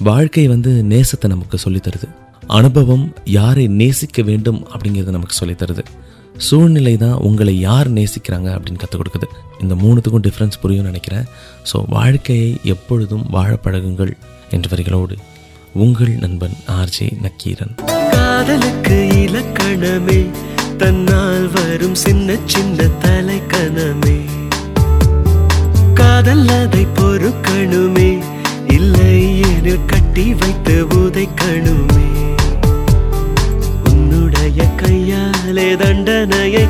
வாழ்க்கை வந்து நேசத்தை நமக்கு சொல்லித்தருது. அனுபவம் யாரை நேசிக்க வேண்டும் அப்படிங்கிறத நமக்கு சொல்லித் தருது சூழ்நிலை தான் உங்களை யார் நேசிக்கிறாங்க அப்படின்னு கற்றுக் கொடுக்குது. இந்த மூணுத்துக்கும் டிஃப்ரென்ஸ் புரியும் நினைக்கிறேன். ஸோ வாழ்க்கையை எப்பொழுதும் வாழ பழகுங்கள் என்ற வரிகளோடு உங்கள் நண்பன் ஆர்ஜே நக்கீரன். காதலுக்கு இலக்கணமே தன்னால் வரும் சின்ன சின்ன தலைக்கணமே. காதல் அதை பொறுக்கணுமே கட்டி வைத்து உதைக்கணுமே. உன்னுடைய கையாலே தண்டனையை